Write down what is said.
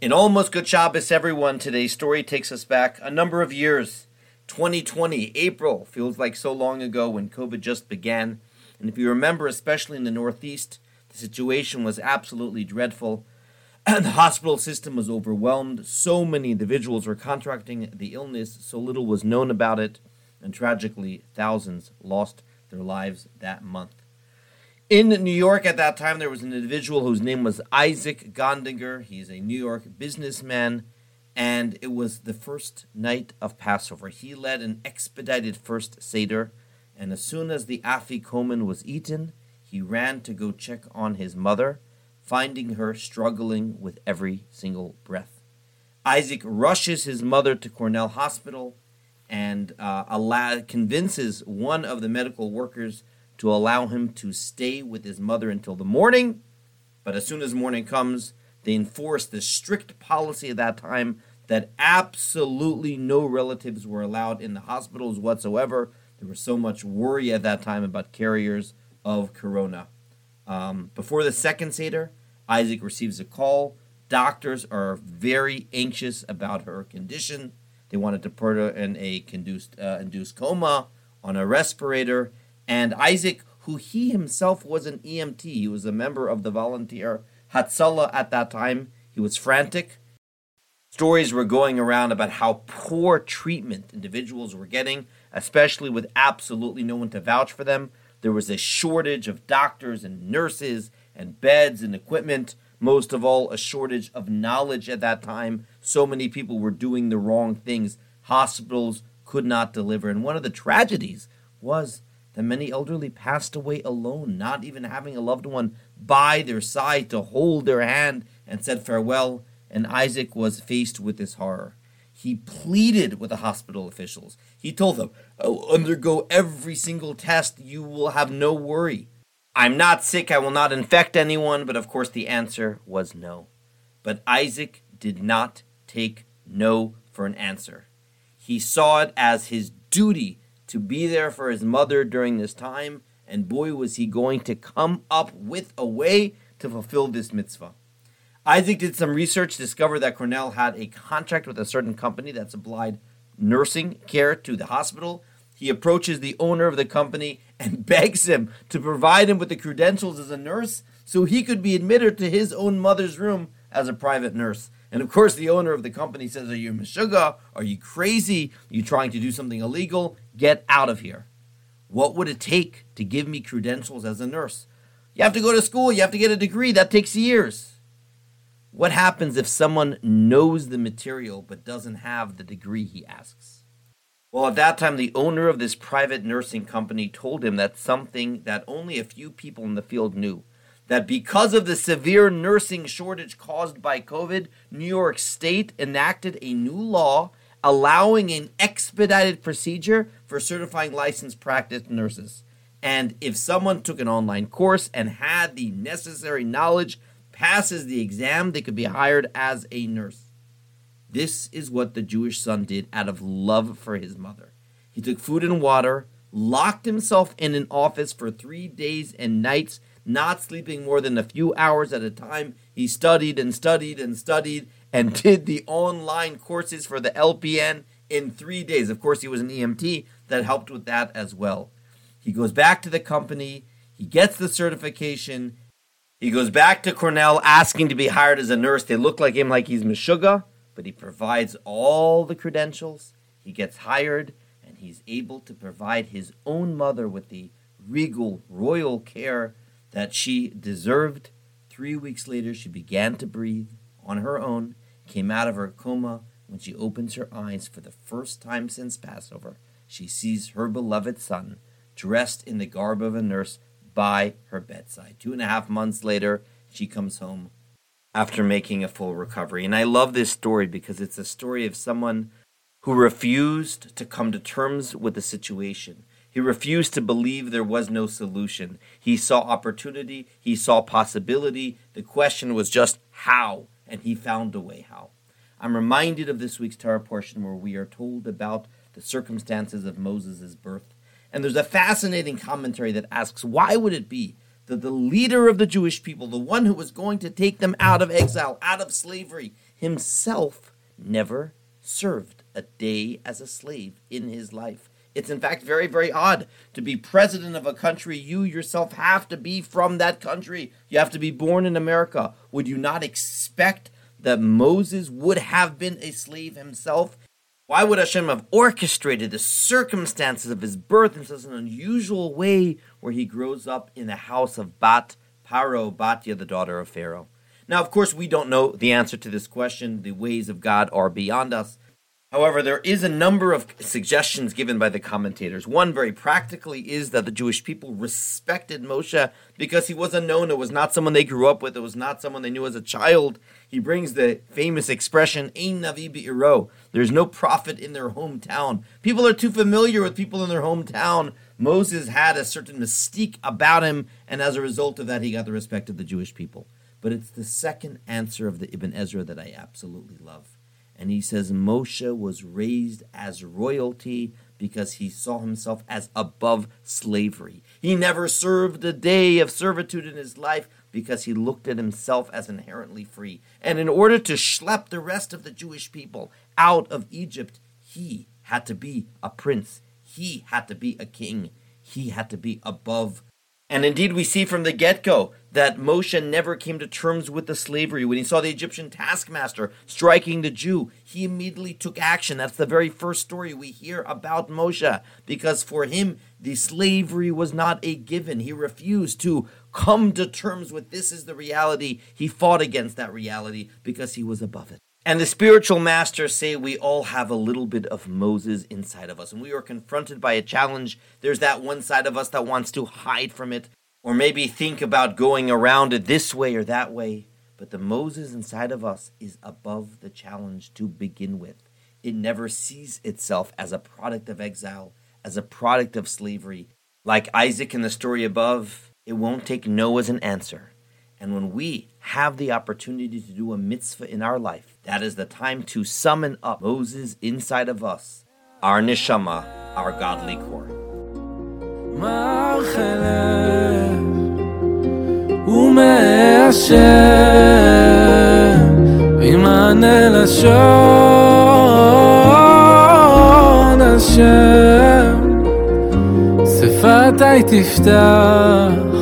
In almost good Shabbos, everyone. Today's story takes us back a number of years. 2020, April, feels like so long ago when COVID just began. And if you remember, especially in the Northeast, the situation was absolutely dreadful. The hospital system was overwhelmed. So many individuals were contracting the illness, so little was known about it. And tragically, thousands lost their lives that month. In New York at that time, there was an individual whose name was Isaac Gondinger. He's a New York businessman, and it was the first night of Passover. He led an expedited first Seder, and as soon as the afikoman was eaten, he ran to go check on his mother, finding her struggling with every single breath. Isaac rushes his mother to Cornell Hospital and uh, convinces one of the medical workers to allow him to stay with his mother until the morning. But as soon as morning comes, they enforce the strict policy at that time that absolutely no relatives were allowed in the hospitals whatsoever. There was so much worry at that time about carriers of corona. Um, before the second Seder, Isaac receives a call. Doctors are very anxious about her condition. They wanted to put her in a induced, uh, induced coma on a respirator. And Isaac, who he himself was an EMT, he was a member of the volunteer Hatzalah at that time. He was frantic. Stories were going around about how poor treatment individuals were getting, especially with absolutely no one to vouch for them. There was a shortage of doctors and nurses and beds and equipment. Most of all, a shortage of knowledge at that time. So many people were doing the wrong things. Hospitals could not deliver. And one of the tragedies was that many elderly passed away alone, not even having a loved one by their side to hold their hand and said farewell. And Isaac was faced with this horror. He pleaded with the hospital officials. He told them, oh, undergo every single test. You will have no worry. I'm not sick. I will not infect anyone. But of course, the answer was no. But Isaac did not take no for an answer. He saw it as his duty to be there for his mother during this time, and boy, was he going to come up with a way to fulfill this mitzvah. Isaac did some research, discovered that Cornell had a contract with a certain company that supplied nursing care to the hospital. He approaches the owner of the company and begs him to provide him with the credentials as a nurse so he could be admitted to his own mother's room as a private nurse. And of course, the owner of the company says, Are you Meshuggah? Are you crazy? Are you trying to do something illegal? Get out of here. What would it take to give me credentials as a nurse? You have to go to school, you have to get a degree. That takes years. What happens if someone knows the material but doesn't have the degree, he asks? Well, at that time, the owner of this private nursing company told him that something that only a few people in the field knew that because of the severe nursing shortage caused by COVID, New York State enacted a new law allowing an expedited procedure for certifying licensed practice nurses. And if someone took an online course and had the necessary knowledge, passes the exam, they could be hired as a nurse. This is what the Jewish son did out of love for his mother. He took food and water, locked himself in an office for three days and nights, not sleeping more than a few hours at a time. He studied and studied and studied and did the online courses for the LPN in three days. Of course, he was an EMT that helped with that as well. He goes back to the company, he gets the certification, he goes back to Cornell asking to be hired as a nurse. They look like him like he's Meshuggah, but he provides all the credentials. He gets hired, and he's able to provide his own mother with the regal, royal care that she deserved. Three weeks later, she began to breathe on her own, came out of her coma. When she opens her eyes for the first time since Passover, she sees her beloved son dressed in the garb of a nurse by her bedside. Two and a half months later, she comes home after making a full recovery. And I love this story because it's a story of someone who refused to come to terms with the situation. He refused to believe there was no solution. He saw opportunity, he saw possibility. The question was just how, and he found a way how. I'm reminded of this week's Torah portion where we are told about the circumstances of Moses' birth. And there's a fascinating commentary that asks why would it be that the leader of the Jewish people, the one who was going to take them out of exile, out of slavery, himself never served a day as a slave in his life. It's in fact very, very odd to be president of a country. You yourself have to be from that country. You have to be born in America. Would you not expect that Moses would have been a slave himself? Why would Hashem have orchestrated the circumstances of his birth in such an unusual way where he grows up in the house of Bat Paro, Batya, the daughter of Pharaoh? Now, of course, we don't know the answer to this question. The ways of God are beyond us. However, there is a number of suggestions given by the commentators. One, very practically, is that the Jewish people respected Moshe because he was unknown. It was not someone they grew up with. It was not someone they knew as a child. He brings the famous expression, Ein Navi Be'iro. There's no prophet in their hometown. People are too familiar with people in their hometown. Moses had a certain mystique about him, and as a result of that, he got the respect of the Jewish people. But it's the second answer of the Ibn Ezra that I absolutely love and he says Moshe was raised as royalty because he saw himself as above slavery. He never served a day of servitude in his life because he looked at himself as inherently free. And in order to schlep the rest of the Jewish people out of Egypt, he had to be a prince. He had to be a king. He had to be above and indeed, we see from the get go that Moshe never came to terms with the slavery. When he saw the Egyptian taskmaster striking the Jew, he immediately took action. That's the very first story we hear about Moshe, because for him, the slavery was not a given. He refused to come to terms with this is the reality. He fought against that reality because he was above it. And the spiritual masters say we all have a little bit of Moses inside of us. And we are confronted by a challenge. There's that one side of us that wants to hide from it, or maybe think about going around it this way or that way. But the Moses inside of us is above the challenge to begin with. It never sees itself as a product of exile, as a product of slavery. Like Isaac in the story above, it won't take no as an answer. And when we have the opportunity to do a mitzvah in our life, that is the time to summon up Moses inside of us, our neshama, our godly core. שפתיי תפתח